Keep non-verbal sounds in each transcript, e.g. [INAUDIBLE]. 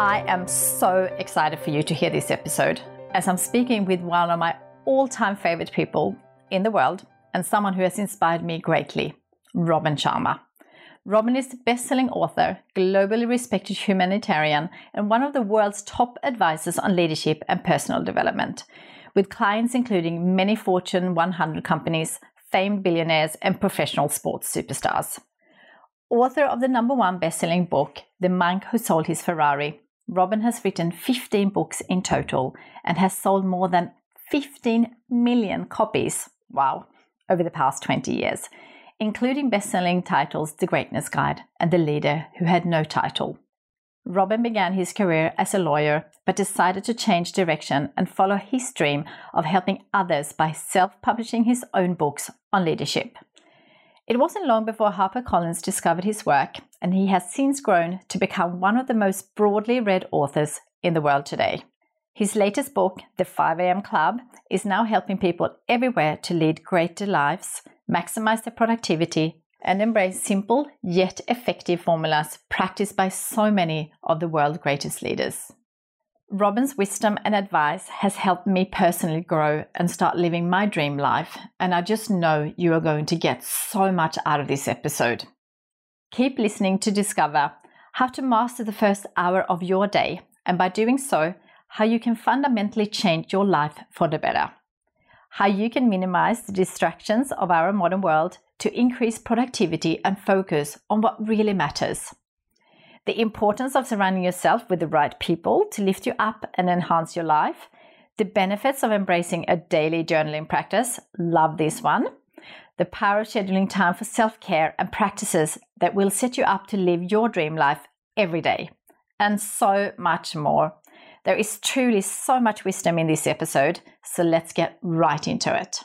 I am so excited for you to hear this episode as I'm speaking with one of my all time favorite people in the world and someone who has inspired me greatly, Robin Sharma. Robin is the best-selling author, globally respected humanitarian, and one of the world's top advisors on leadership and personal development, with clients including many Fortune 100 companies, famed billionaires, and professional sports superstars. Author of the number one best-selling book, The Monk Who Sold His Ferrari, Robin has written 15 books in total and has sold more than 15 million copies, wow, over the past 20 years, including best selling titles The Greatness Guide and The Leader Who Had No Title. Robin began his career as a lawyer but decided to change direction and follow his dream of helping others by self publishing his own books on leadership. It wasn't long before HarperCollins discovered his work, and he has since grown to become one of the most broadly read authors in the world today. His latest book, The 5am Club, is now helping people everywhere to lead greater lives, maximize their productivity, and embrace simple yet effective formulas practiced by so many of the world's greatest leaders. Robin's wisdom and advice has helped me personally grow and start living my dream life, and I just know you are going to get so much out of this episode. Keep listening to discover how to master the first hour of your day, and by doing so, how you can fundamentally change your life for the better. How you can minimize the distractions of our modern world to increase productivity and focus on what really matters the importance of surrounding yourself with the right people to lift you up and enhance your life, the benefits of embracing a daily journaling practice, love this one, the power of scheduling time for self care and practices that will set you up to live your dream life every day, and so much more. There is truly so much wisdom in this episode, so let's get right into it.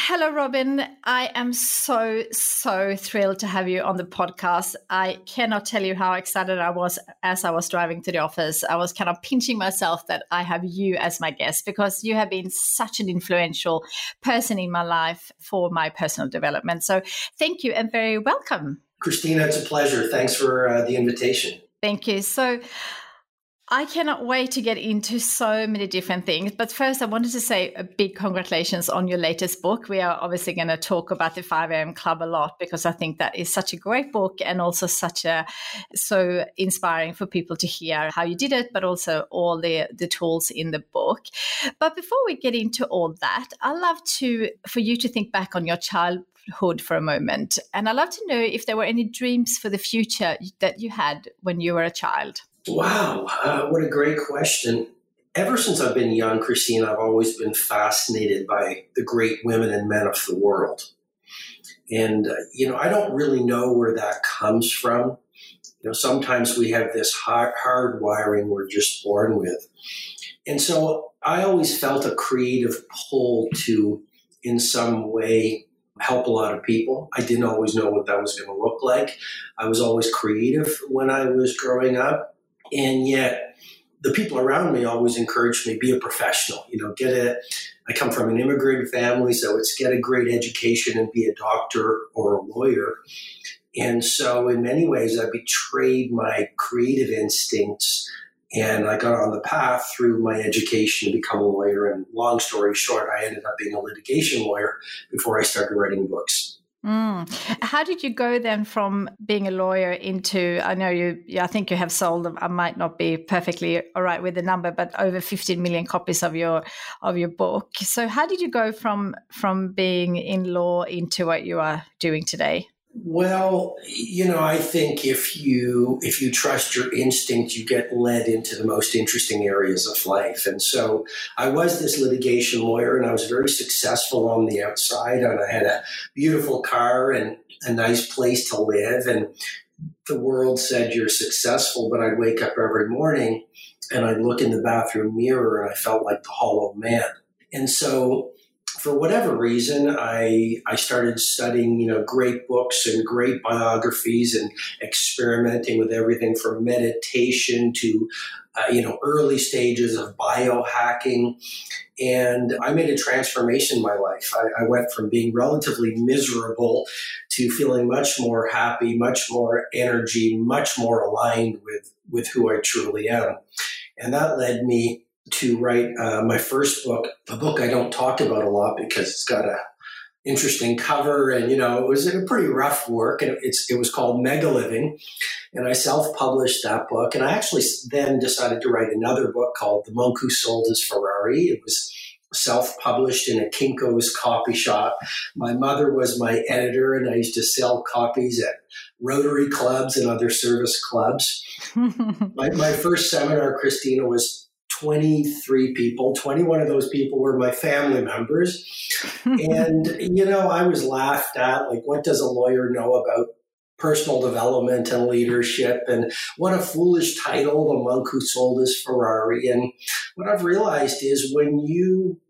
Hello, Robin. I am so, so thrilled to have you on the podcast. I cannot tell you how excited I was as I was driving to the office. I was kind of pinching myself that I have you as my guest because you have been such an influential person in my life for my personal development. So thank you and very welcome. Christina, it's a pleasure. Thanks for uh, the invitation. Thank you. So, I cannot wait to get into so many different things. But first, I wanted to say a big congratulations on your latest book. We are obviously going to talk about the 5am Club a lot because I think that is such a great book and also such a so inspiring for people to hear how you did it, but also all the, the tools in the book. But before we get into all that, i love to for you to think back on your childhood for a moment. And I'd love to know if there were any dreams for the future that you had when you were a child. Wow, uh, what a great question. Ever since I've been young, Christine, I've always been fascinated by the great women and men of the world. And, uh, you know, I don't really know where that comes from. You know, sometimes we have this hard, hard wiring we're just born with. And so I always felt a creative pull to, in some way, help a lot of people. I didn't always know what that was going to look like. I was always creative when I was growing up And yet, the people around me always encouraged me be a professional. You know, get a. I come from an immigrant family, so it's get a great education and be a doctor or a lawyer. And so, in many ways, I betrayed my creative instincts and I got on the path through my education to become a lawyer. And long story short, I ended up being a litigation lawyer before I started writing books. Mm. How did you go then from being a lawyer into? I know you. I think you have sold. I might not be perfectly all right with the number, but over 15 million copies of your of your book. So how did you go from from being in law into what you are doing today? Well, you know, I think if you if you trust your instinct, you get led into the most interesting areas of life. And so I was this litigation lawyer and I was very successful on the outside and I had a beautiful car and a nice place to live and the world said you're successful, but I'd wake up every morning and I'd look in the bathroom mirror and I felt like the hollow man. And so for whatever reason, I I started studying, you know, great books and great biographies and experimenting with everything from meditation to, uh, you know, early stages of biohacking. And I made a transformation in my life. I, I went from being relatively miserable to feeling much more happy, much more energy, much more aligned with, with who I truly am. And that led me to write uh, my first book, a book I don't talk about a lot because it's got a interesting cover and you know it was a pretty rough work and it's it was called mega living. And i self-published that book and i actually then decided to write another book called the monk who sold his ferrari. It was self-published in a kinko's copy shop. My mother was my editor and i used to sell copies at rotary clubs and other service clubs. [LAUGHS] My, my first seminar christina was 23 people. 21 of those people were my family members. [LAUGHS] and, you know, I was laughed at like, what does a lawyer know about personal development and leadership? And what a foolish title, The Monk Who Sold His Ferrari. And what I've realized is when you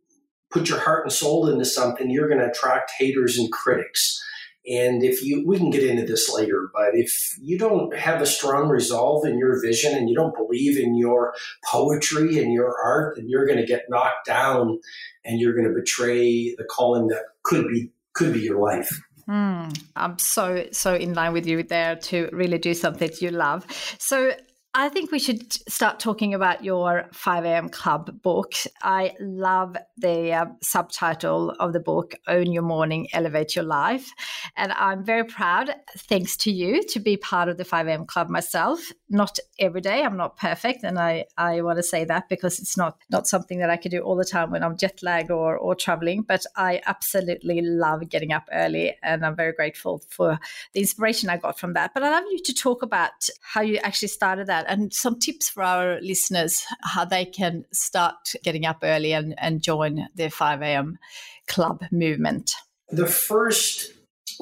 put your heart and soul into something, you're going to attract haters and critics. And if you, we can get into this later, but if you don't have a strong resolve in your vision and you don't believe in your poetry and your art, then you're going to get knocked down and you're going to betray the calling that could be, could be your life. Mm, I'm so so in line with you there to really do something you love. So I think we should start talking about your 5 a.m. Club book. I love the uh, subtitle of the book, Own Your Morning, Elevate Your Life. And I'm very proud, thanks to you, to be part of the 5 a.m. Club myself. Not every day, I'm not perfect. And I, I want to say that because it's not, not something that I can do all the time when I'm jet lagged or, or traveling. But I absolutely love getting up early. And I'm very grateful for the inspiration I got from that. But I'd love you to talk about how you actually started that and some tips for our listeners how they can start getting up early and, and join the 5 a.m. club movement. The first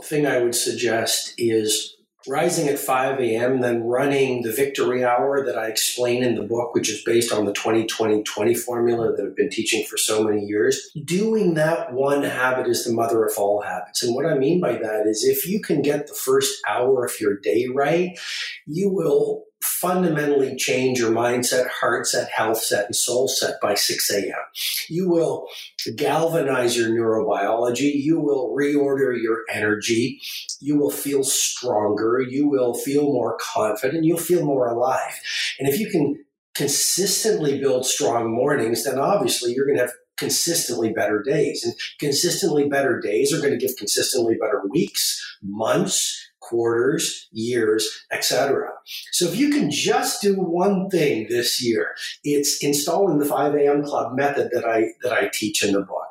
thing I would suggest is rising at 5 a.m., then running the victory hour that I explain in the book, which is based on the 20 20 20 formula that I've been teaching for so many years. Doing that one habit is the mother of all habits. And what I mean by that is if you can get the first hour of your day right, you will fundamentally change your mindset, heart set, health set, and soul set by 6 a.m. You will galvanize your neurobiology. You will reorder your energy. You will feel stronger. You will feel more confident. You'll feel more alive. And if you can consistently build strong mornings, then obviously you're going to have consistently better days. And consistently better days are going to give consistently better weeks, months, quarters, years, etc. So if you can just do one thing this year, it's installing the 5 a.m. club method that I that I teach in the book.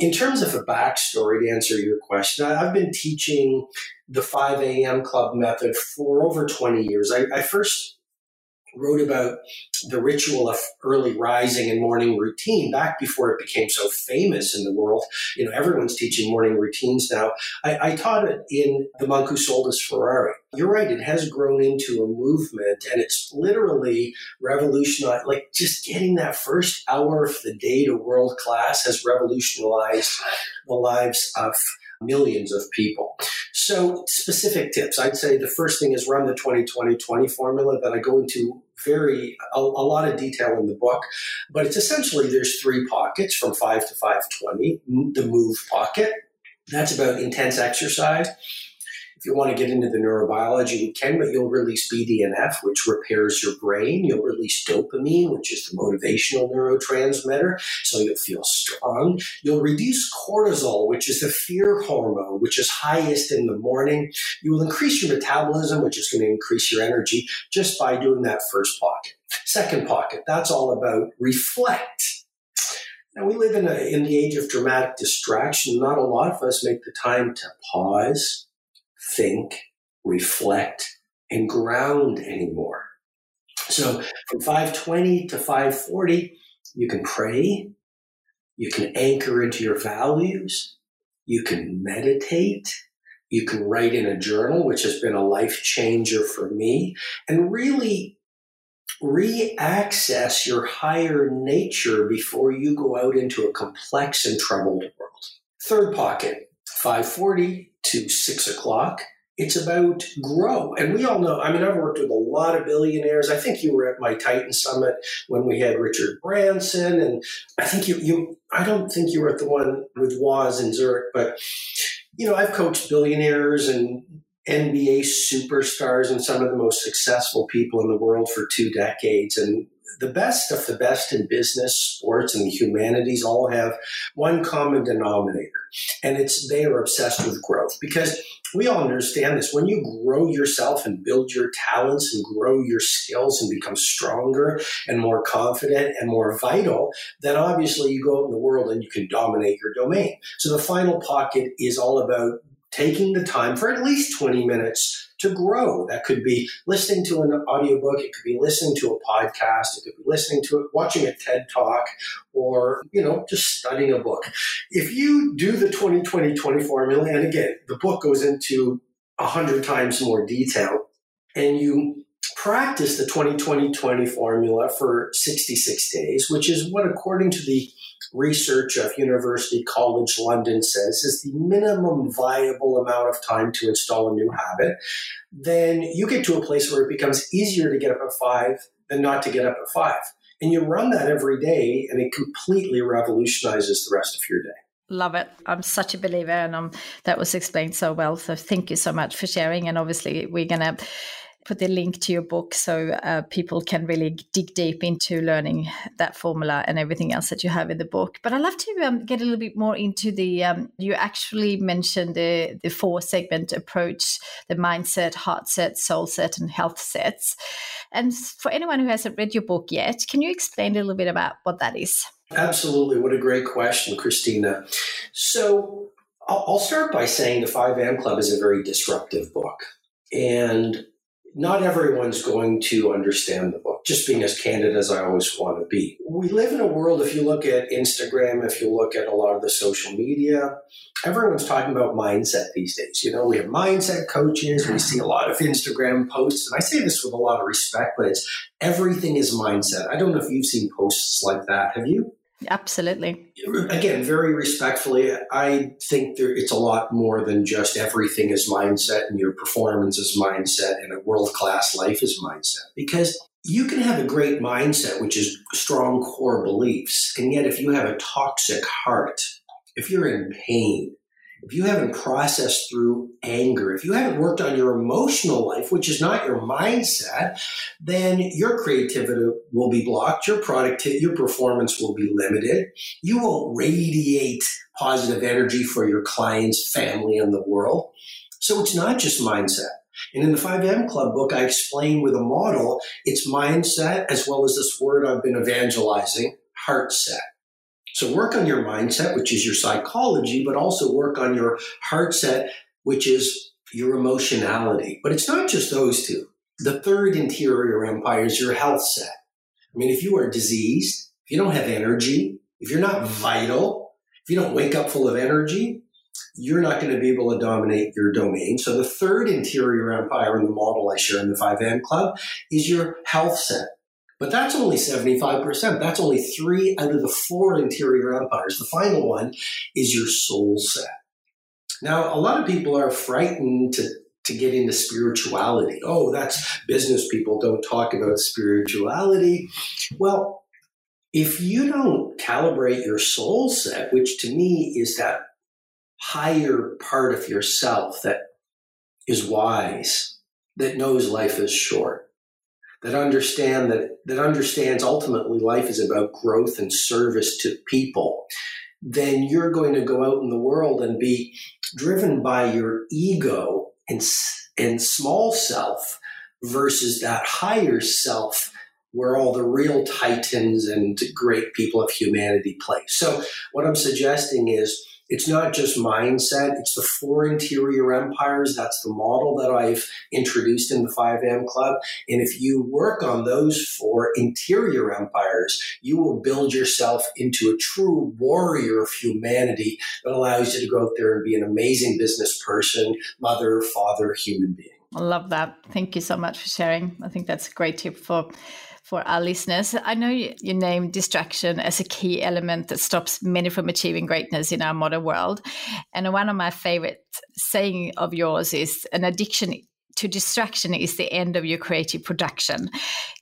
In terms of a backstory to answer your question, I've been teaching the 5 a.m. club method for over 20 years. I, I first wrote about the ritual of early rising and morning routine back before it became so famous in the world. You know, everyone's teaching morning routines now. I, I taught it in The Monk Who Sold His Ferrari. You're right, it has grown into a movement and it's literally revolutionized, like just getting that first hour of the day to world class has revolutionized the lives of millions of people. So, specific tips. I'd say the first thing is run the 20 20 20 formula that I go into very a, a, lot of detail in the book but it's essentially there's three pockets from 5 to 520 the move pocket. That's about intense exercise if you want to get into the neurobiology, you can, but you'll release BDNF, which repairs your brain. You'll release dopamine, which is the motivational neurotransmitter, so you'll feel strong. You'll reduce cortisol, which is the fear hormone, which is highest in the morning. You will increase your metabolism, which is going to increase your energy just by doing that first pocket. Second pocket, that's all about reflect. Now, we live in, a, in the age of dramatic distraction. Not a lot of us make the time to pause, think, reflect, and ground anymore. So from 520 to 540, you can pray, you can anchor into your values, you can meditate, you can write in a journal, which has been a life changer for me, and really re-access your higher nature before you go out into a complex and troubled world. Third pocket, 540 to six o'clock. It's about grow. And we all know, I mean, I've worked with a lot of billionaires. I think you were at my Titan Summit when we had Richard Branson. And I think you, you I don't think you were at the one with Woz in Zurich, but, you know, I've coached billionaires and NBA superstars and some of the most successful people in the world for two decades. And the best of the best in business, sports, and the humanities all have one common denominator, and it's they are obsessed with growth because we all understand this. When you grow yourself and build your talents and grow your skills and become stronger and more confident and more vital, then obviously you go out in the world and you can dominate your domain. So the final pocket is all about taking the time for at least 20 minutes to grow. That could be listening to an audiobook, it could be listening to a podcast, it could be listening to it, watching a TED talk, or, you know, just studying a book. If you do the 20-20-20 formula, and again, the book goes into a hundred times more detail, and you practice the 20-20-20 formula for 66 days, which is what, according to the research of University College London says is the minimum viable amount of time to install a new habit, then you get to a place where it becomes easier to get up at five than not to get up at five. And you run that every day, and it completely revolutionizes the rest of your day. Love it. I'm such a believer, and um, that was explained so well. So thank you so much for sharing. And obviously, we're gonna put the link to your book so uh, people can really dig deep into learning that formula and everything else that you have in the book. But I'd love to um, get a little bit more into the. Um, you actually mentioned the the four segment approach: the mindset, heart set, soul set, and health sets. And for anyone who hasn't read your book yet, can you explain a little bit about what that is? Absolutely. What a great question, Christina. So I'll start by saying the 5am Club is a very disruptive book. And not everyone's going to understand the book, just being as candid as I always want to be. We live in a world, if you look at Instagram, if you look at a lot of the social media, everyone's talking about mindset these days. You know, we have mindset coaches, we see a lot of Instagram posts, and I say this with a lot of respect, but it's everything is mindset. I don't know if you've seen posts like that. Have you? Absolutely. Again, very respectfully, I think there, it's a lot more than just everything is mindset and your performance is mindset and a world class life is mindset. Because you can have a great mindset, which is strong core beliefs, and yet if you have a toxic heart, if you're in pain, if you haven't processed through anger, if you haven't worked on your emotional life, which is not your mindset, then your creativity will be blocked, your productivity, your performance will be limited. You won't radiate positive energy for your clients, family, and the world. So it's not just mindset. And in the 5am Club book, I explain with a model, it's mindset as well as this word I've been evangelizing, heart set. So work on your mindset, which is your psychology, but also work on your heart set, which is your emotionality. But it's not just those two. The third interior empire is your health set. I mean, if you are diseased, if you don't have energy, if you're not vital, if you don't wake up full of energy, you're not going to be able to dominate your domain. So the third interior empire in the model I share in the 5am Club is your health set. But that's only 75%. That's only three out of the four interior empires. The final one is your soul set. Now, a lot of people are frightened to to get into spirituality. Oh, that's business people don't talk about spirituality. Well, if you don't calibrate your soul set, which to me is that higher part of yourself that is wise, that knows life is short, that understand that that understands ultimately life is about growth and service to people, then you're going to go out in the world and be driven by your ego and, and small self versus that higher self where all the real titans and great people of humanity play. So, what I'm suggesting is it's not just mindset, it's the four interior empires. That's the model that I've introduced in the 5am Club. And if you work on those four interior empires, you will build yourself into a true warrior of humanity that allows you to go out there and be an amazing business person, mother, father, human being. I love that. Thank you so much for sharing. I think that's a great tip for for our listeners. I know you, you name distraction as a key element that stops many from achieving greatness in our modern world. And one of my favorite saying of yours is an addiction to distraction is the end of your creative production.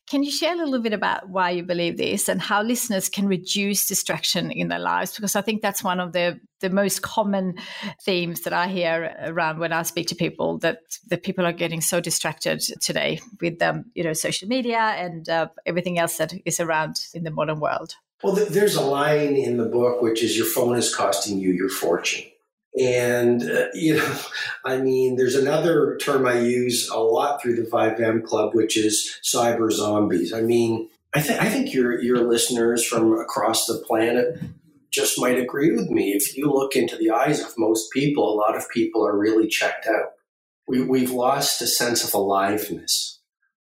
Can you share a little bit about why you believe this and how listeners can reduce distraction in their lives? Because I think that's one of the, the most common themes that I hear around when I speak to people that, that people are getting so distracted today with um, you know social media and uh, everything else that is around in the modern world. Well, there's a line in the book which is your phone is costing you your fortune. And, uh, [LAUGHS] you know, I mean, there's another term I use a lot through the 5am Club, which is cyber zombies. I mean, I, th- I think your, your listeners from across the planet just might agree with me. If you look into the eyes of most people, a lot of people are really checked out. We, we've lost a sense of aliveness.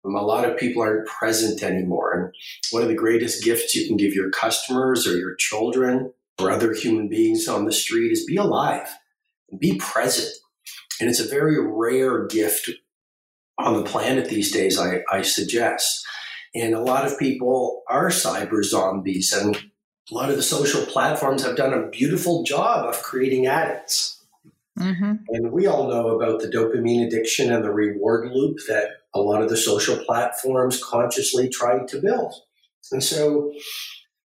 Um, a lot of people aren't present anymore. And one of the greatest gifts you can give your customers or your children or other human beings on the street is be alive be present. And it's a very rare gift on the planet these days, I, I suggest. And a lot of people are cyber zombies, and a lot of the social platforms have done a beautiful job of creating addicts. Mm-hmm. And we all know about the dopamine addiction and the reward loop that a lot of the social platforms consciously try to build. And so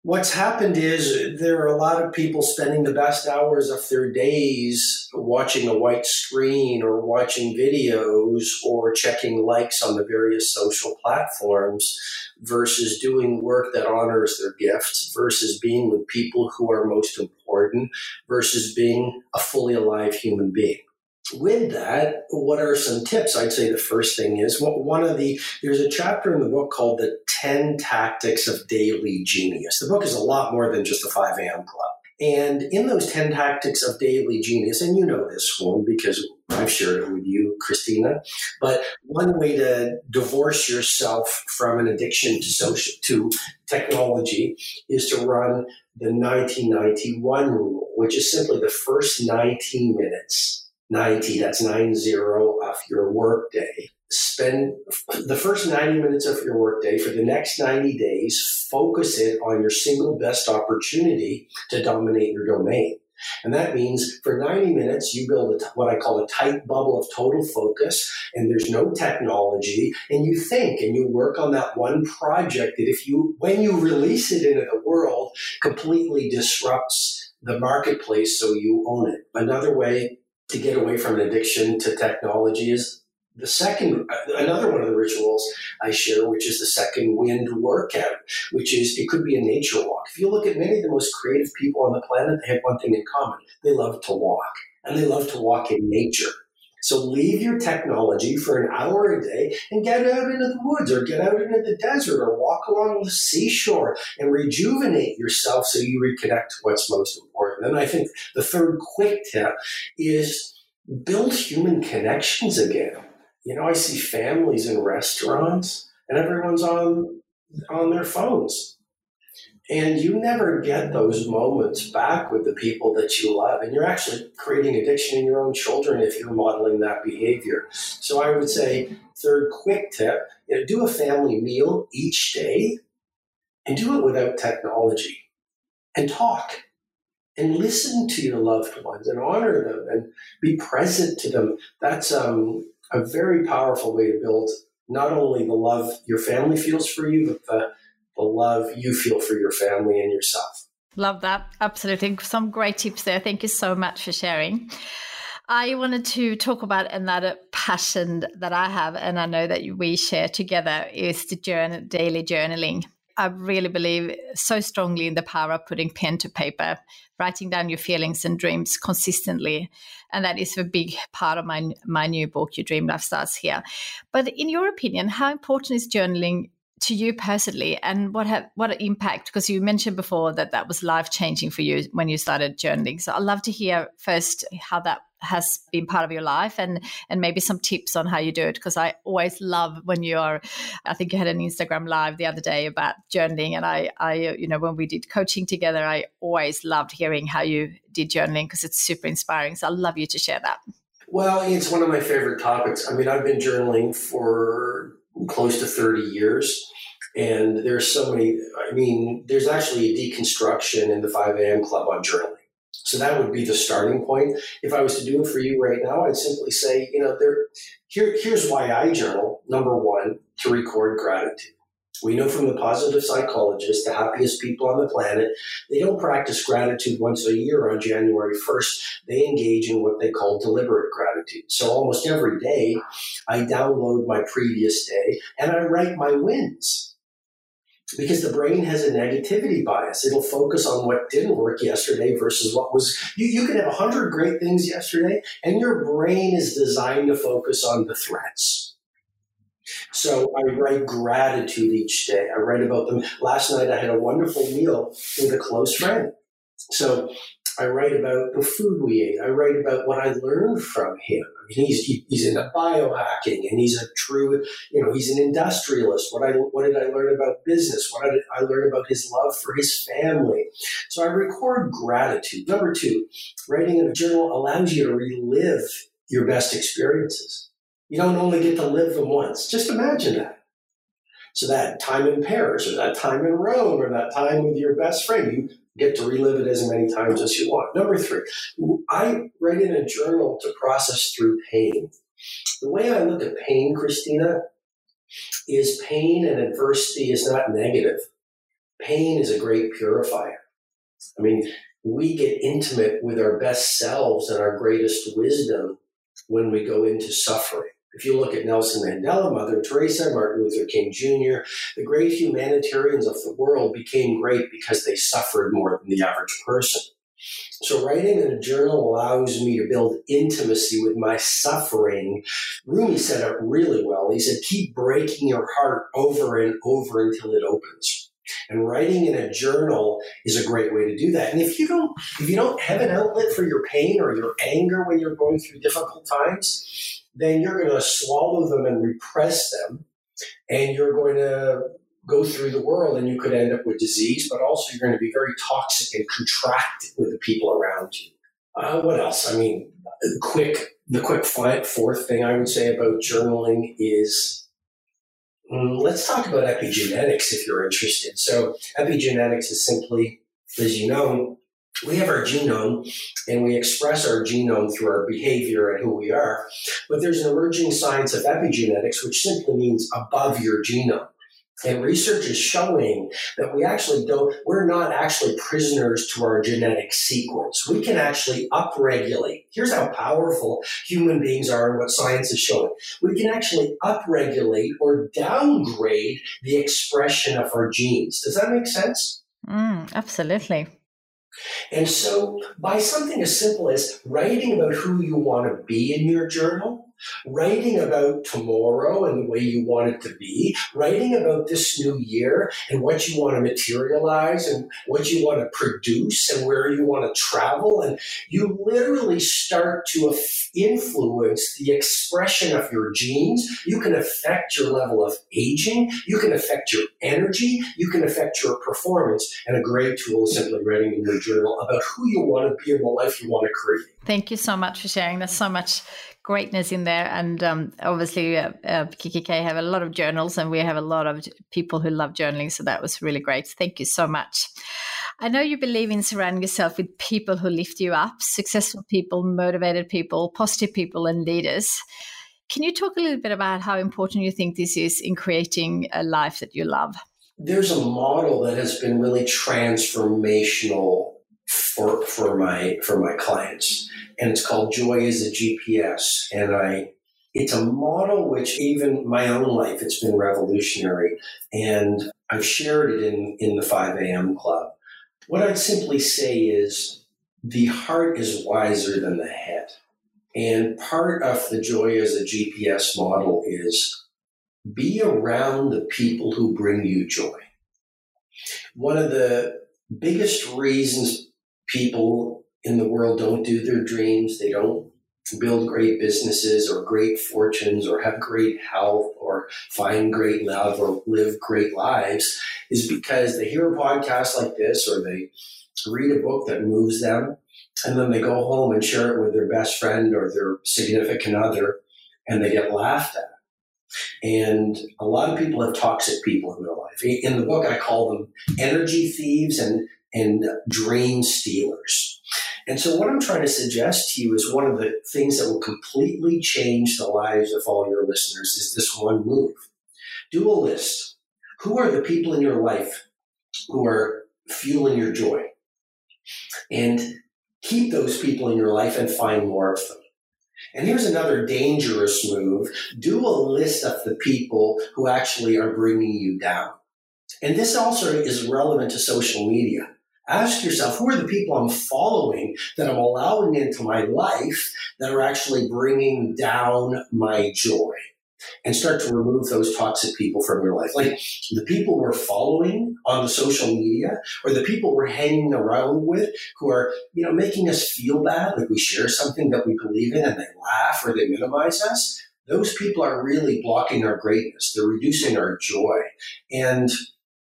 What's happened is there are a lot of people spending the best hours of their days watching a white screen or watching videos or checking likes on the various social platforms versus doing work that honors their gifts versus being with people who are most important versus being a fully alive human being with that, what are some tips? I'd say the first thing is one of the, there's a chapter in the book called The 10 Tactics of Daily Genius. The book is a lot more than just the 5 a.m. club. And in those 10 tactics of daily genius, and you know this one because I've shared it with you, Christina, but one way to divorce yourself from an addiction to social, to technology is to run the 1991 rule, which is simply the first 19 minutes 90, that's 90 of your workday. Spend the first 90 minutes of your workday for the next 90 days, focus it on your single best opportunity to dominate your domain. And that means for 90 minutes, you build what I call a tight bubble of total focus, and there's no technology, and you think and you work on that one project that if you, when you release it into the world, completely disrupts the marketplace so you own it. Another way to get away from an addiction to technology is the second another one of the rituals i share which is the second wind workout which is it could be a nature walk if you look at many of the most creative people on the planet they have one thing in common they love to walk and they love to walk in nature so leave your technology for an hour a day and get out into the woods or get out into the desert or walk along the seashore and rejuvenate yourself so you reconnect to what's most important. And I think the third quick tip is build human connections again. You know, I see families in restaurants and everyone's on on their phones. And you never get those moments back with the people that you love. And you're actually creating addiction in your own children if you're modeling that behavior. So I would say, third quick tip you know, do a family meal each day and do it without technology and talk. And listen to your loved ones and honor them and be present to them. That's um, a very powerful way to build not only the love your family feels for you, but the, the love you feel for your family and yourself. Love that. Absolutely. Some great tips there. Thank you so much for sharing. I wanted to talk about another passion that I have, and I know that we share together, is the journal, daily journaling. I really believe so strongly in the power of putting pen to paper, writing down your feelings and dreams consistently. And that is a big part of my, my new book, Your Dream Life Starts Here. But in your opinion, how important is journaling to you personally and what have, what impact because you mentioned before that that was life changing for you when you started journaling so i'd love to hear first how that has been part of your life and and maybe some tips on how you do it because I always love when you're I think you had an Instagram live the other day about journaling and I I you know when we did coaching together I always loved hearing how you did journaling because it's super inspiring so I'd love you to share that. Well, it's one of my favorite topics. I mean, I've been journaling for close to 30 years and there's so many I mean, there's actually a deconstruction in the 5 a.m. club on journaling so that would be the starting point. If I was to do it for you right now, I'd simply say, you know, there, here, here's why I journal. Number one, to record gratitude. We know from the positive psychologists, the happiest people on the planet, they don't practice gratitude once a year on January 1st. They engage in what they call deliberate gratitude. So almost every day, I download my previous day and I write my wins because the brain has a negativity bias. It'll focus on what didn't work yesterday versus what was. You, you could have 100 great things yesterday, and your brain is designed to focus on the threats. So I write gratitude each day. I write about them. Last night I had a wonderful meal with a close friend. So I write about the food we ate. I write about what I learned from him. I mean, he's he's into biohacking, and he's a true, you know, he's an industrialist. What I what did I learn about business? What did I learn about his love for his family? So I record gratitude. Number two, writing in a journal allows you to relive your best experiences. You don't only get to live them once. Just imagine that. So that time in Paris, or that time in Rome, or that time with your best friend, you get to relive it as many times as you want. Number three, I write in a journal to process through pain. The way I look at pain, Christina, is pain and adversity is not negative. Pain is a great purifier. I mean, we get intimate with our best selves and our greatest wisdom when we go into suffering. If you look at Nelson Mandela, Mother Teresa, Martin Luther King Jr., the great humanitarians of the world became great because they suffered more than the average person. So, writing in a journal allows me to build intimacy with my suffering. Rumi said it really well. He said, Keep breaking your heart over and over until it opens. And writing in a journal is a great way to do that. And if you don't, if you don't have an outlet for your pain or your anger when you're going through difficult times, then you're going to swallow them and repress them. And you're going to go through the world and you could end up with disease, but also you're going to be very toxic and contracted with the people around you. Uh, what else? I mean, quick, the quick fourth thing I would say about journaling is um, let's talk about epigenetics if you're interested. So, epigenetics is simply, as you know, we have our genome and we express our genome through our behavior and who we are. But there's an emerging science of epigenetics, which simply means above your genome. And research is showing that we actually don't, we're not actually prisoners to our genetic sequence. We can actually upregulate. Here's how powerful human beings are and what science is showing. We can actually upregulate or downgrade the expression of our genes. Does that make sense? Mm, absolutely. And so, by something as simple as writing about who you want to be in your journal, writing about tomorrow and the way you want it to be, writing about this new year and what you want to materialize and what you want to produce and where you want to travel. And you literally start to influence the expression of your genes. You can affect your level of aging. You can affect your energy. You can affect your performance. And a great tool is simply writing in your journal about who you want to be and the life you want to create. Thank you so much for sharing. There's so much greatness in there. And um, obviously, uh, uh, kikki.K have a lot of journals, and we have a lot of people who love journaling. So that was really great. Thank you so much. I know you believe in surrounding yourself with people who lift you up, successful people, motivated people, positive people, and leaders. Can you talk a little bit about how important you think this is in creating a life that you love? There's a model that has been really transformational for for my for my clients, and it's called Joy is a GPS. And I, it's a model which even my own life, it's been revolutionary, and I've shared it in in the 5 a.m. club. What I'd simply say is the heart is wiser than the head. And part of the joy as a GPS model is be around the people who bring you joy. One of the biggest reasons people in the world don't do their dreams, they don't build great businesses or great fortunes or have great health or find great love or live great lives is because they hear a podcast like this or they read a book that moves them and then they go home and share it with their best friend or their significant other and they get laughed at. And a lot of people have toxic people in their life. In the book, I call them energy thieves and, and dream stealers. And so, what I'm trying to suggest to you is one of the things that will completely change the lives of all your listeners is this one move. Do a list. Who are the people in your life who are fueling your joy? And keep those people in your life and find more of them. And here's another dangerous move do a list of the people who actually are bringing you down. And this also is relevant to social media. Ask yourself, who are the people I'm following that I'm allowing into my life that are actually bringing down my joy? And start to remove those toxic people from your life. Like the people we're following on the social media or the people we're hanging around with who are, you know, making us feel bad, like we share something that we believe in and they laugh or they minimize us. Those people are really blocking our greatness. They're reducing our joy. And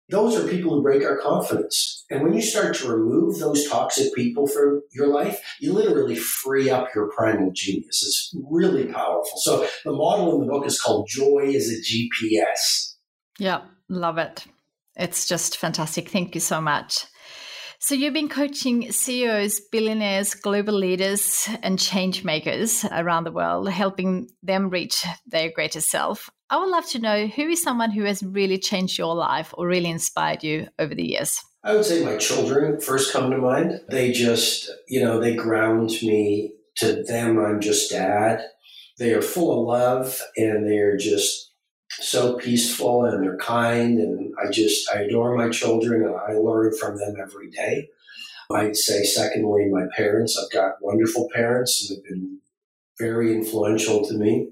those are people who break our confidence. And when you start to remove those toxic people from your life, you literally free up your primal genius. It's really powerful. So the model in the book is called Joy is a GPS. Yeah, love it. It's just fantastic. Thank you so much. So you've been coaching CEOs, billionaires, global leaders, and change makers around the world, helping them reach their greatest self. I would love to know who is someone who has really changed your life or really inspired you over the years? I would say my children first come to mind. They just, you know, they ground me. To them, I'm just dad. They are full of love and they are just so peaceful and they're kind. And I just, I adore my children and I learn from them every day. I'd say, secondly, my parents. I've got wonderful parents and they've been very influential to me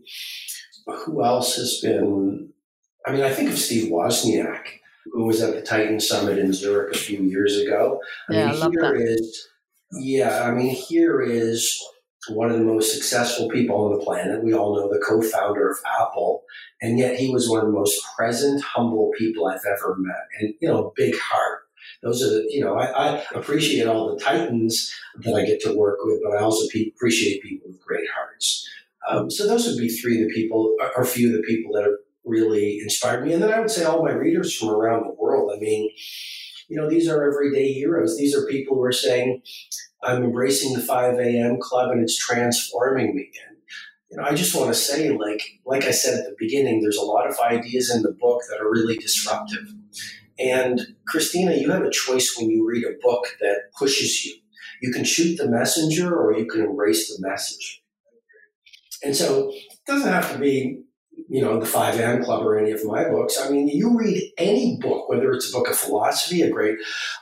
who else has been? I mean, I think of Steve Wozniak, who was at the Titan Summit in Zurich a few years ago. I yeah, mean, I love here that. is, yeah, I mean, here is one of the most successful people on the planet. We all know the co-founder of Apple, and yet he was one of the most present, humble people I've ever met, and you know, big heart. Those are the, you know, I, I appreciate all the titans that I get to work with, but I also appreciate people with great hearts. Um, so those would be three of the people, or a few of the people that have really inspired me. And then I would say all my readers from around the world. I mean, you know, these are everyday heroes. These are people who are saying, I'm embracing the 5 a.m. club and it's transforming me. And, you know, I just want to say, like, like I said at the beginning, there's a lot of ideas in the book that are really disruptive. And Christina, you have a choice when you read a book that pushes you. You can shoot the messenger or you can embrace the message. And so it doesn't have to be, you know, the 5am Club or any of my books. I mean, you read any book, whether it's a book of philosophy, a great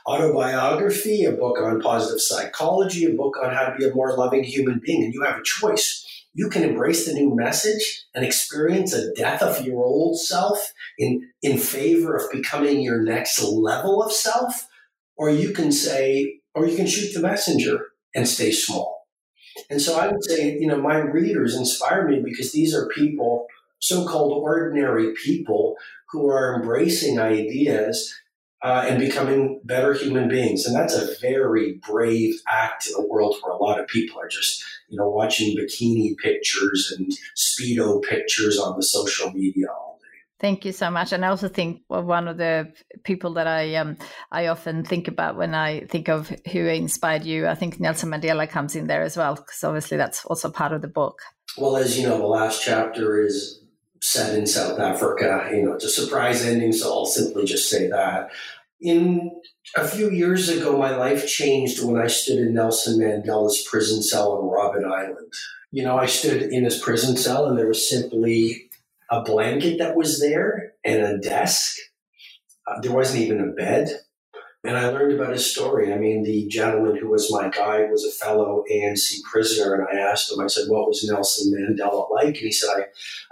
autobiography, a book on positive psychology, a book on how to be a more loving human being, and you have a choice. You can embrace the new message and experience a death of your old self in, in favor of becoming your next level of self, or you can say, or you can shoot the messenger and stay small. And so I would say, you know, my readers inspire me because these are people, so called ordinary people, who are embracing ideas uh, and becoming better human beings. And that's a very brave act in a world where a lot of people are just, you know, watching bikini pictures and Speedo pictures on the social media. Thank you so much. And I also think one of the people that I um, I often think about when I think of who inspired you, I think Nelson Mandela comes in there as well, because obviously that's also part of the book. Well, as you know, the last chapter is set in South Africa. You know, it's a surprise ending, so I'll simply just say that. In a few years ago, my life changed when I stood in Nelson Mandela's prison cell on Robben Island. You know, I stood in his prison cell, and there was simply a blanket that was there and a desk. Uh, there wasn't even a bed. And I learned about his story. I mean, the gentleman who was my guide was a fellow ANC prisoner. And I asked him, I said, what was Nelson Mandela like? And he said, I,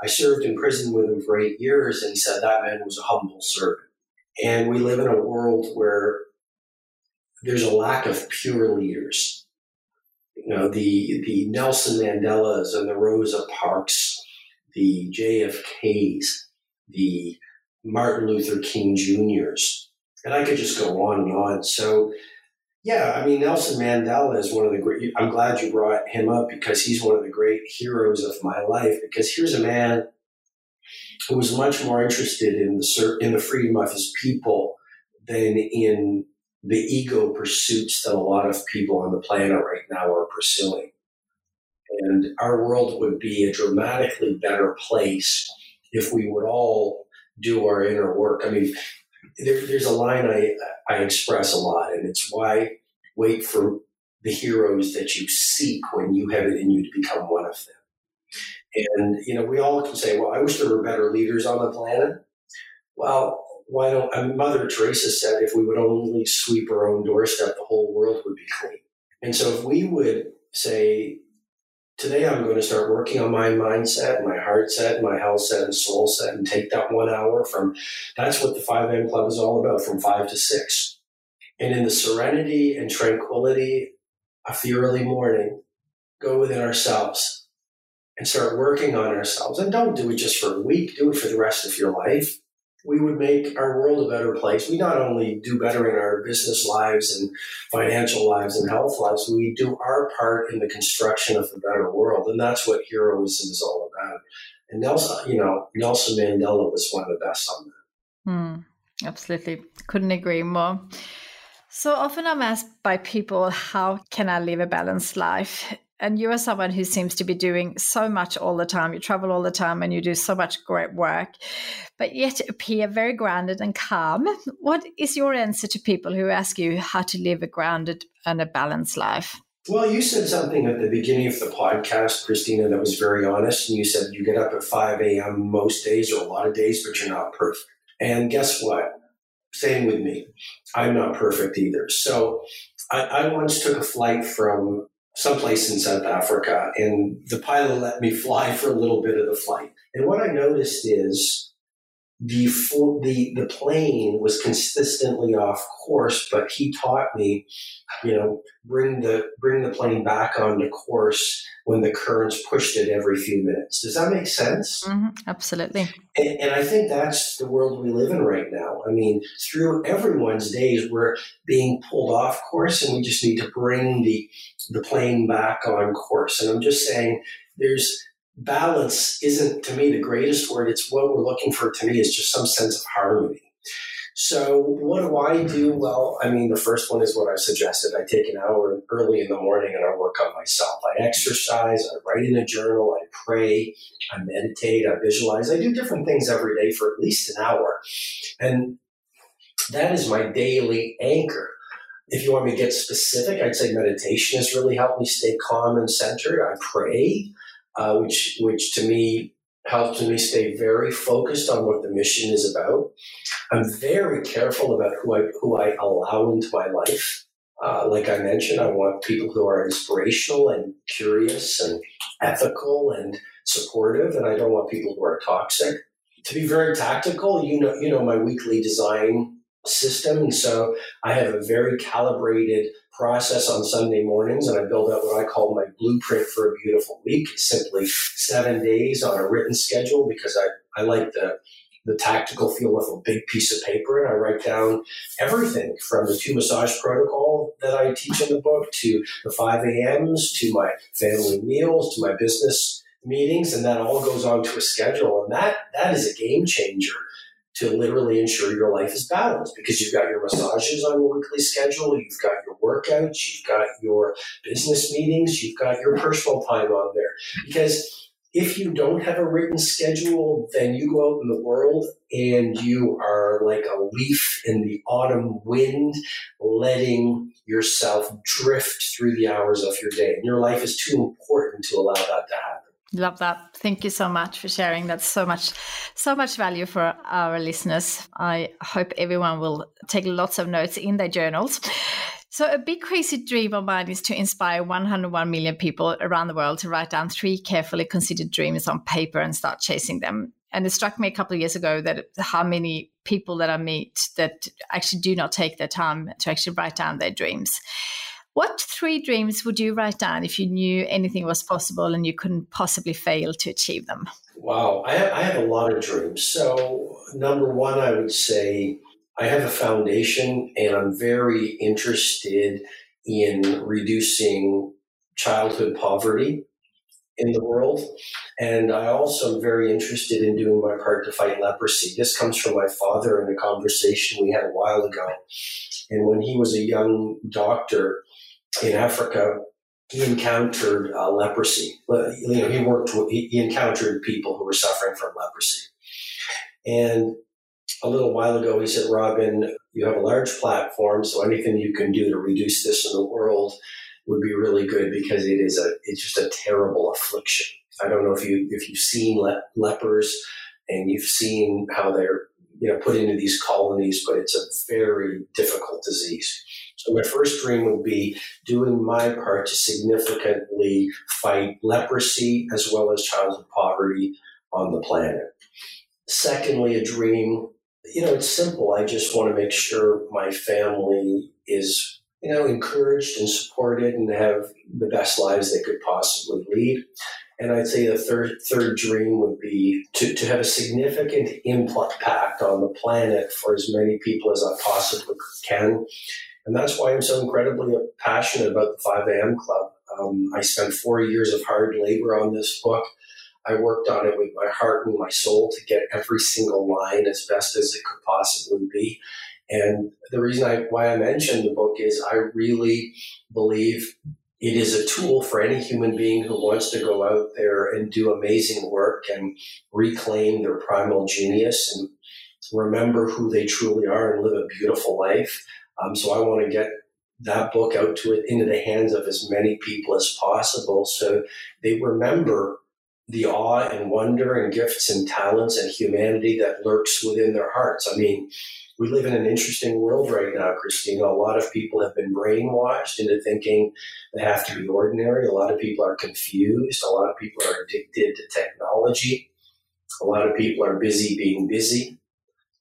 I served in prison with him for eight years. And he said, that man was a humble servant. And we live in a world where there's a lack of pure leaders. You know, the, the Nelson Mandelas and the Rosa Parks the JFKs, the Martin Luther King Juniors, and I could just go on and on. So, yeah, I mean, Nelson Mandela is one of the great. I'm glad you brought him up because he's one of the great heroes of my life. Because here's a man who was much more interested in the in the freedom of his people than in the ego pursuits that a lot of people on the planet right now are pursuing and our world would be a dramatically better place if we would all do our inner work. I mean, there, there's a line I, I express a lot, and it's why wait for the heroes that you seek when you have it in you to become one of them. And, you know, we all can say, well, I wish there were better leaders on the planet. Well, why don't, I mean, Mother Teresa said if we would only sweep our own doorstep, the whole world would be clean. And so if we would say, today I'm going to start working on my mindset, my heart set, my health set, and soul set, and take that one hour from that's what the 5 a.m. club is all about from 5 to 6. And in the serenity and tranquility of the early morning, go within ourselves and start working on ourselves. And don't do it just for a week, do it for the rest of your life we would make our world a better place. We not only do better in our business lives and financial lives and health lives, we do our part in the construction of a better world. And that's what heroism is all about. And Nelson, you know, Nelson Mandela was one of the best on that. Mm, absolutely. Couldn't agree more. So often I'm asked by people, how can I live a balanced life? And you are someone who seems to be doing so much all the time. You travel all the time and you do so much great work, but yet appear very grounded and calm. What is your answer to people who ask you how to live a grounded and a balanced life? Well, you said something at the beginning of the podcast, Kristina, that was very honest. And you said you get up at 5 a.m. most days or a lot of days, but you're not perfect. And guess what? Same with me. I'm not perfect either. So I, I once took a flight from someplace in South Africa, and the pilot let me fly for a little bit of the flight. And what I noticed is the the the plane was consistently off course, but he taught me, you know, bring the bring the plane back onto course when the currents pushed it every few minutes. Does that make sense? Mm-hmm, absolutely. And, and I think that's the world we live in right now. I mean, through everyone's days, we're being pulled off course, and we just need to bring the the plane back on course. And I'm just saying, there's balance isn't to me the greatest word. It's what we're looking for to me is just some sense of harmony. So what do I do? Well, I mean, the first one is what I suggested. I take an hour early in the morning and I work on myself. I exercise, I write in a journal, I pray, I meditate, I visualize. I do different things every day for at least an hour. And that is my daily anchor. If you want me to get specific, I'd say meditation has really helped me stay calm and centered. I pray uh, which which to me helps me stay very focused on what the mission is about. I'm very careful about who I who I allow into my life. Uh, like I mentioned, I want people who are inspirational and curious and ethical and supportive, and I don't want people who are toxic. To be very tactical, you know, you know my weekly design system, and so I have a very calibrated process on Sunday mornings, and I build out what I call my blueprint for a beautiful week. Simply seven days on a written schedule because I, I like the the tactical feel of a big piece of paper, and I write down everything from the two massage protocol that I teach in the book to the 5 a.m.s to my family meals to my business meetings, and that all goes onto a schedule. And that that is a game changer to literally ensure your life is balanced because you've got your massages on your weekly schedule, you've got your workouts, you've got your business meetings, you've got your personal time on there. Because if you don't have a written schedule, then you go out in the world and you are like a leaf in the autumn wind, letting yourself drift through the hours of your day. And your life is too important to allow that to happen. Love that. Thank you so much for sharing. That's so much, so much value for our listeners. I hope everyone will take lots of notes in their journals. So, a big crazy dream of mine is to inspire 101 million people around the world to write down three carefully considered dreams on paper and start chasing them. And it struck me a couple of years ago that how many people that I meet that actually do not take their time to actually write down their dreams. What three dreams would you write down if you knew anything was possible and you couldn't possibly fail to achieve them? Wow, I have, I have a lot of dreams. So, number one, I would say I have a foundation and I'm very interested in reducing childhood poverty in the world. And I also am very interested in doing my part to fight leprosy. This comes from my father in a conversation we had a while ago. And when he was a young doctor in Africa, he encountered uh, leprosy. You know, he worked with, he encountered people who were suffering from leprosy. And a little while ago, he said, Robin, you have a large platform, so anything you can do to reduce this in the world would be really good because it is a it's just a terrible affliction. I don't know if you if you've seen le- lepers and you've seen how they're you know put into these colonies, but it's a very difficult disease. So my first dream would be doing my part to significantly fight leprosy as well as childhood poverty on the planet. Secondly, a dream you know, it's simple. I just want to make sure my family is, you know, encouraged and supported and have the best lives they could possibly lead. And I'd say the third third dream would be to, to have a significant impact on the planet for as many people as I possibly can. And that's why I'm so incredibly passionate about the 5 a.m. Club. Um, I spent four years of hard labor on this book. I worked on it with my heart and my soul to get every single line as best as it could possibly be. And the reason I, why I mentioned the book is I really believe it is a tool for any human being who wants to go out there and do amazing work and reclaim their primal genius and remember who they truly are and live a beautiful life. Um, so I want to get that book out to it into the hands of as many people as possible so they remember the awe and wonder and gifts and talents and humanity that lurks within their hearts. I mean, we live in an interesting world right now, Kristina. A lot of people have been brainwashed into thinking they have to be ordinary. A lot of people are confused. A lot of people are addicted to technology. A lot of people are busy being busy.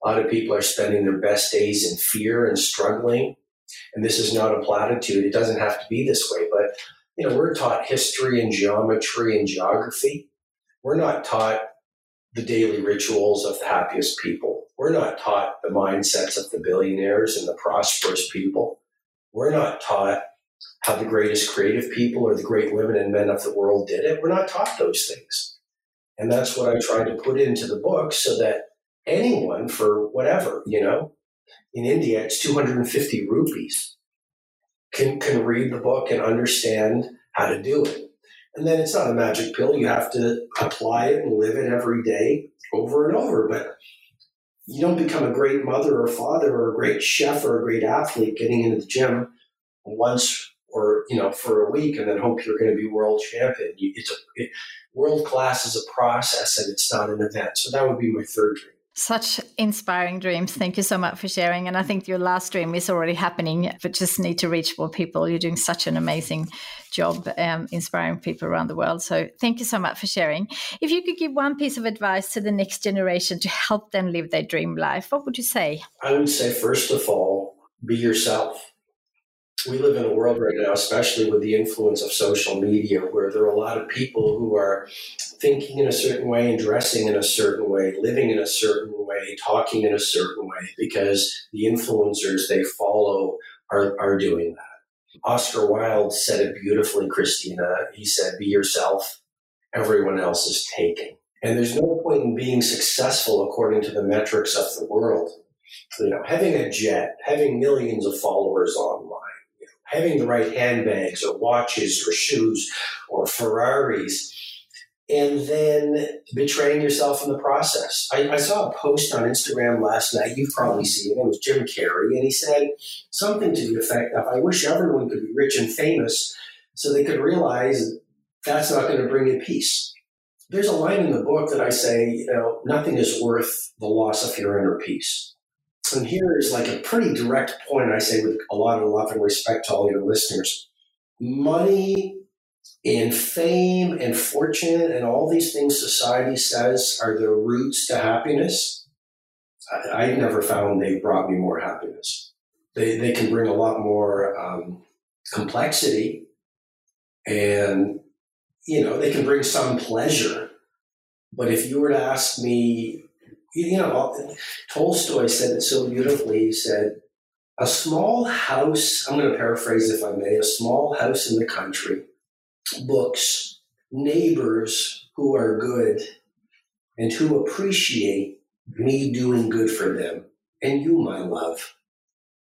A lot of people are spending their best days in fear and struggling. And this is not a platitude. It doesn't have to be this way, but you know, we're taught history and geometry and geography we're not taught the daily rituals of the happiest people. We're not taught the mindsets of the billionaires and the prosperous people. We're not taught how the greatest creative people or the great women and men of the world did it. We're not taught those things. And that's what I tried to put into the book so that anyone for whatever, you know, in India, it's 250 rupees, can, can read the book and understand how to do it. And then it's not a magic pill. You have to apply it and live it every day over and over. But you don't become a great mother or father or a great chef or a great athlete getting into the gym once or you know for a week and then hope you're going to be world champion. It's a it, world class is a process and it's not an event. So that would be my third dream. Such inspiring dreams. Thank you so much for sharing. And I think your last dream is already happening, but just need to reach more people. You're doing such an amazing job um, inspiring people around the world. So thank you so much for sharing. If you could give one piece of advice to the next generation to help them live their dream life, what would you say? I would say, first of all, be yourself we live in a world right now, especially with the influence of social media, where there are a lot of people who are thinking in a certain way and dressing in a certain way, living in a certain way, talking in a certain way, because the influencers they follow are, are doing that. Oscar Wilde said it beautifully, Kristina. He said, Be yourself everyone else is taking. And there's no point in being successful according to the metrics of the world. You know, having a jet, having millions of followers online, having the right handbags or watches or shoes or Ferraris, and then betraying yourself in the process. I, I, saw a post on Instagram last night. You've probably seen it. It was Jim Carrey, and he said something to the effect of, I wish everyone could be rich and famous so they could realize that's not going to bring you peace. There's a line in the book that I say, you know, nothing is worth the loss of your inner peace. And here is like a pretty direct point I say with a lot of love and respect to all your listeners. Money and fame and fortune and all these things society says are the roots to happiness. I, have never found they've brought me more happiness. They, they can bring a lot more um, complexity and you know, they can bring some pleasure. But if you were to ask me, you know, Tolstoy said it so beautifully. He said, a small house, I'm going to paraphrase if I may, a small house in the country, books, neighbors who are good and who appreciate me doing good for them, and you, my love.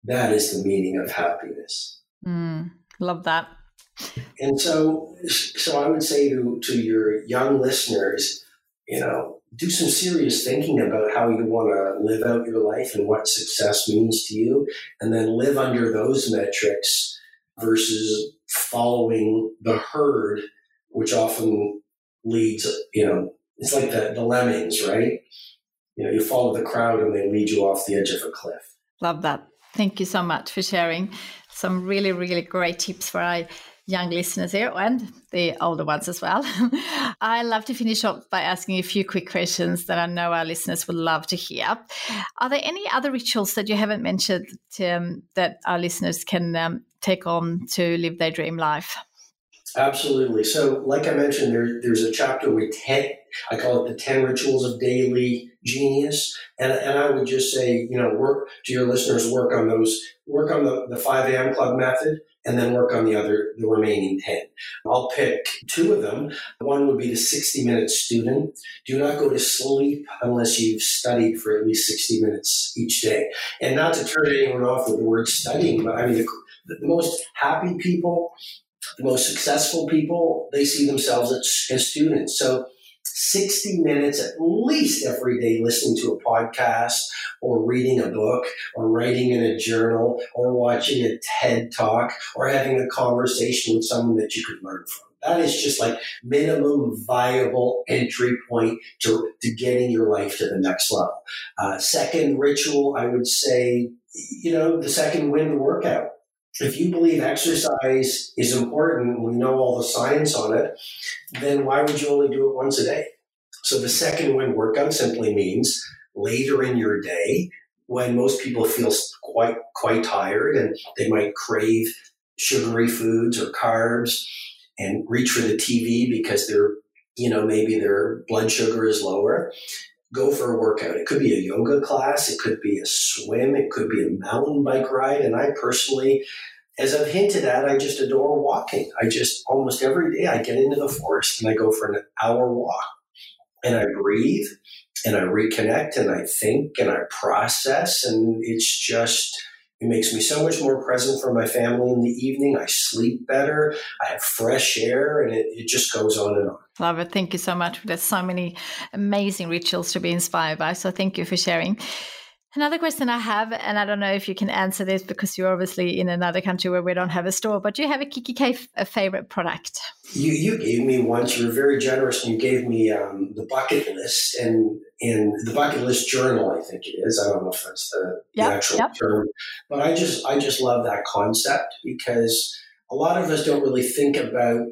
That is the meaning of happiness. Mm, love that. And so, so I would say to, to your young listeners, you know, do some serious thinking about how you want to live out your life and what success means to you, and then live under those metrics versus following the herd, which often leads, you know, it's like the, the lemmings, right? You know, you follow the crowd and they lead you off the edge of a cliff. Love that. Thank you so much for sharing some really, really great tips for our young listeners here and the older ones as well. [LAUGHS] I love to finish off by asking a few quick questions that I know our listeners would love to hear. Are there any other rituals that you haven't mentioned um, that our listeners can um, take on to live their dream life? Absolutely. So, like I mentioned, there, there's a chapter with 10, I call it the 10 rituals of daily genius. And, and I would just say, you know, work to your listeners, work on those, work on the, the 5 a.m. club method and then work on the other, the remaining 10. I'll pick two of them. One would be the 60 minute student. Do not go to sleep unless you've studied for at least 60 minutes each day. And not to turn anyone off with the word studying, but I mean, the, the most happy people, the most successful people, they see themselves as, as students. So 60 minutes at least every day listening to a podcast or reading a book or writing in a journal or watching a TED talk or having a conversation with someone that you could learn from. That is just like minimum viable entry point to, to getting your life to the next level. Uh, second ritual, I would say, you know, the second wind workout. If you believe exercise is important, we know all the science on it, then why would you only do it once a day? So the second wind workout simply means later in your day when most people feel quite quite tired and they might crave sugary foods or carbs and reach for the TV because they're you know maybe their blood sugar is lower go for a workout. It could be a yoga class it could be a swim it could be a mountain bike ride. And i personally as i've hinted at i just adore walking. I just almost every day i get into the forest and i go for an hour walk and i breathe and I reconnect and I think and I process. And it's just, it makes me so much more present for my family in the evening. I sleep better. I have fresh air and it, it just goes on and on. Love it. Thank you so much. There's so many amazing rituals to be inspired by. So thank you for sharing. Another question I have, and I don't know if you can answer this because you're obviously in another country where we don't have a store, but do you have a kikki.K a favorite product? You, you gave me once, you were very generous, and you gave me um, the bucket list and in the bucket list journal, I think it is. I don't know if that's the, yep, the actual yep. term, but I just I just love that concept because a lot of us don't really think about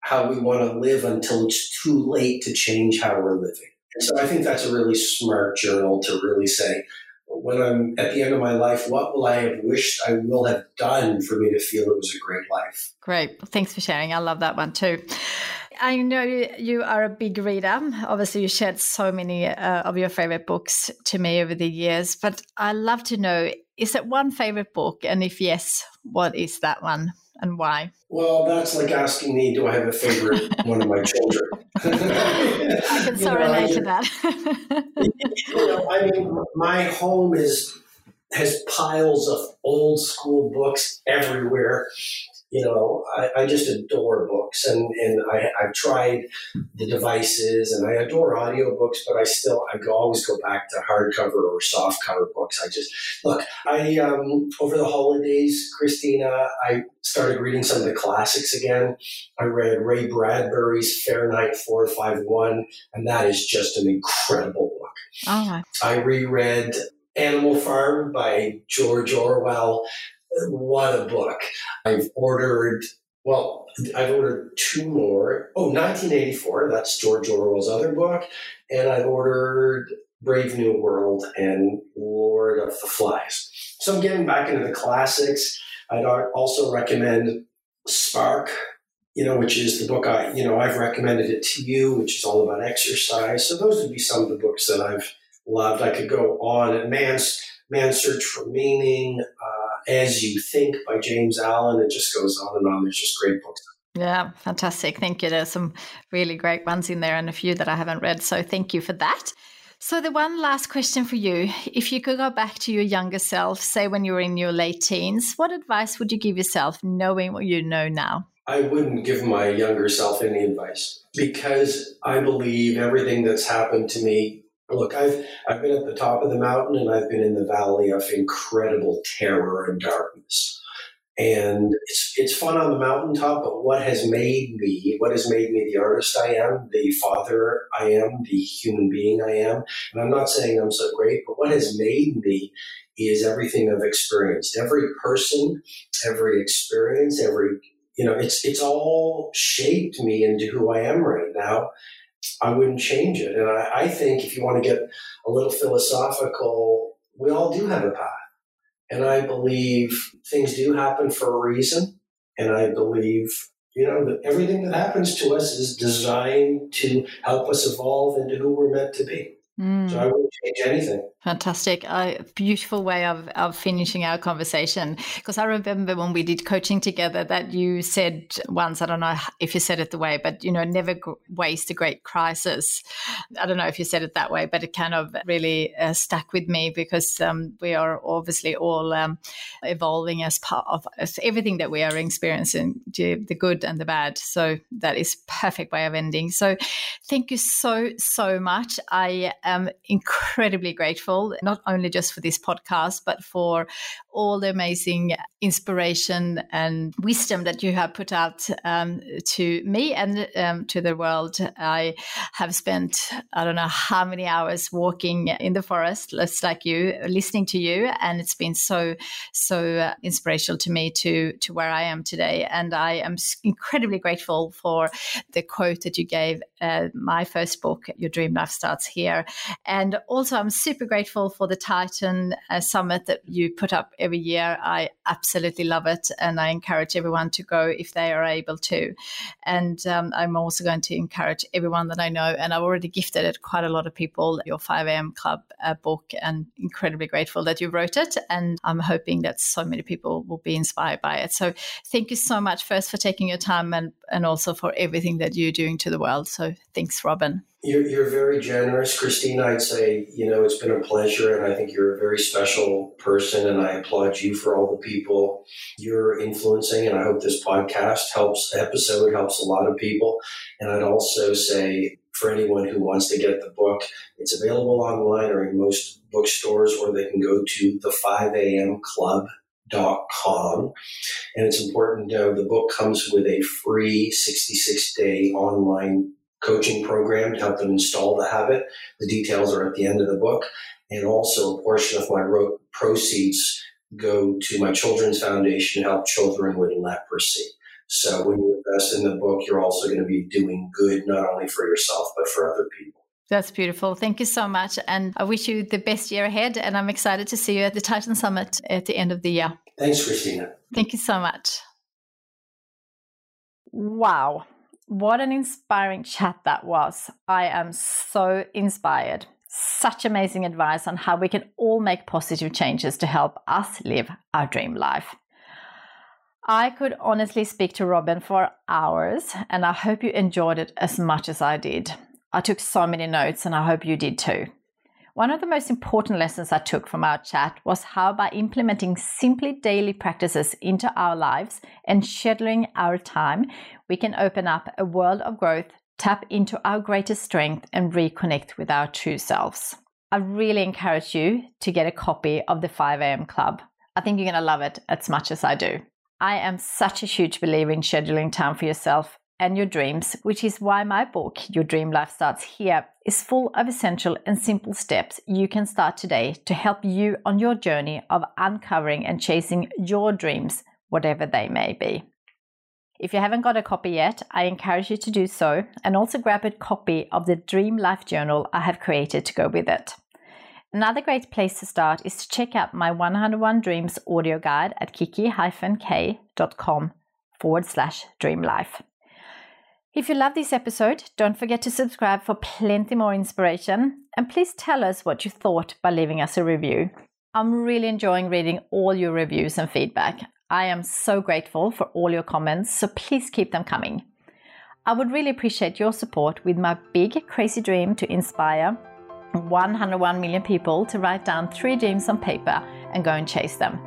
how we want to live until it's too late to change how we're living. And so I think that's a really smart journal to really say, when I'm at the end of my life, what will I have wished I will have done for me to feel it was a great life? Great. Thanks for sharing. I love that one too. I know you are a big reader. Obviously, you shared so many uh, of your favorite books to me over the years, but I love to know is it one favorite book? And if yes, what is that one? And why? Well, that's like asking me, do I have a favorite [LAUGHS] one of my children? I can so relate to that. you know, I mean, my home is has piles of old school books everywhere you know, I, I, just adore books and, and I, I've tried the devices and I adore audiobooks, but I still, I always go back to hardcover or softcover books. I just, look, I, um, over the holidays, Kristina, I started reading some of the classics again. I read Ray Bradbury's Fahrenheit 451, and that is just an incredible book. Oh. I reread Animal Farm by George Orwell what a book. I've ordered, well, I've ordered two more. Oh, 1984, that's George Orwell's other book. And I've ordered Brave New World and Lord of the Flies. So I'm getting back into the classics. I'd also recommend Spark, you know, which is the book I, you know, I've recommended it to you, which is all about exercise. So those would be some of the books that I've loved. I could go on. Man's Man's Search for Meaning, as You Think by James Allen. It just goes on and on. There's just great books. Yeah, fantastic. Thank you. There's some really great ones in there and a few that I haven't read. So thank you for that. So, the one last question for you if you could go back to your younger self, say when you were in your late teens, what advice would you give yourself knowing what you know now? I wouldn't give my younger self any advice because I believe everything that's happened to me Look, I've I've been at the top of the mountain and I've been in the valley of incredible terror and darkness. And it's it's fun on the mountaintop, but what has made me, what has made me the artist I am, the father I am, the human being I am, and I'm not saying I'm so great, but what has made me is everything I've experienced. Every person, every experience, every you know, it's it's all shaped me into who I am right now. I wouldn't change it. And I, I think if you want to get a little philosophical, we all do have a path. And I believe things do happen for a reason. And I believe, you know, that everything that happens to us is designed to help us evolve into who we're meant to be. Mm. So I wouldn't change anything. Fantastic. A beautiful way of, of finishing our conversation. Because I remember when we did coaching together that you said once, I don't know if you said it the way, but, you know, never waste a great crisis. I don't know if you said it that way, but it kind of really uh, stuck with me because um, we are obviously all um, evolving as part of everything that we are experiencing, the good and the bad. So that is perfect way of ending. So thank you so, so much. I am incredibly grateful, not only just for this podcast, but for all the amazing inspiration and wisdom that you have put out um, to me and um, to the world. I have spent, I don't know how many hours walking in the forest, just like you, listening to you. And it's been so, so uh, inspirational to me to, to where I am today. And I am incredibly grateful for the quote that you gave uh, my first book, Your Dream Life Starts Here. And also, I'm super grateful for the Titan uh, Summit that you put up every year. I absolutely love it. And I encourage everyone to go if they are able to. And um, I'm also going to encourage everyone that I know, and I've already gifted it quite a lot of people your 5am Club uh, book, and incredibly grateful that you wrote it. And I'm hoping that so many people will be inspired by it. So thank you so much, first, for taking your time and, and also for everything that you're doing to the world. So thanks, Robin. You're, you're very generous, Kristina. I'd say, you know, it's been a pleasure, and I think you're a very special person, and I applaud you for all the people you're influencing. And I hope this podcast helps, episode helps a lot of people. And I'd also say, for anyone who wants to get the book, it's available online or in most bookstores, or they can go to the 5am club dot com and it's important the book comes with a free 66 day online coaching program to help them install the habit. The details are at the end of the book. And also, a portion of my proceeds go to my children's foundation to help children with leprosy. So, when you invest in the book, you're also going to be doing good not only for yourself, but for other people. That's beautiful. Thank you so much. And I wish you the best year ahead. And I'm excited to see you at the Titan Summit at the end of the year. Thanks, Kristina. Thank you so much. Wow. What an inspiring chat that was. I am so inspired. Such amazing advice on how we can all make positive changes to help us live our dream life. I could honestly speak to Robin for hours, and I hope you enjoyed it as much as I did. I took so many notes, and I hope you did too. One of the most important lessons I took from our chat was how, by implementing simply daily practices into our lives and scheduling our time, we can open up a world of growth, tap into our greatest strength, and reconnect with our true selves. I really encourage you to get a copy of the 5am Club. I think you're going to love it as much as I do. I am such a huge believer in scheduling time for yourself and your dreams, which is why my book, Your Dream Life Starts Here, is full of essential and simple steps you can start today to help you on your journey of uncovering and chasing your dreams, whatever they may be. If you haven't got a copy yet, I encourage you to do so and also grab a copy of the Dream Life Journal I have created to go with it. Another great place to start is to check out my 101 Dreams audio guide at kikki-k.com forward slash dreamlife. If you love this episode, don't forget to subscribe for plenty more inspiration. And please tell us what you thought by leaving us a review. I'm really enjoying reading all your reviews and feedback. I am so grateful for all your comments, so please keep them coming. I would really appreciate your support with my big crazy dream to inspire 101 million people to write down three dreams on paper and go and chase them.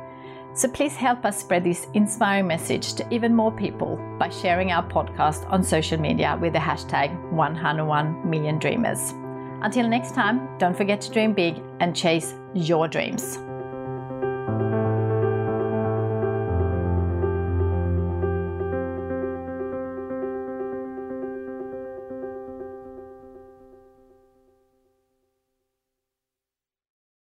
So please help us spread this inspiring message to even more people by sharing our podcast on social media with the hashtag 101 million dreamers. Until next time, don't forget to dream big and chase your dreams.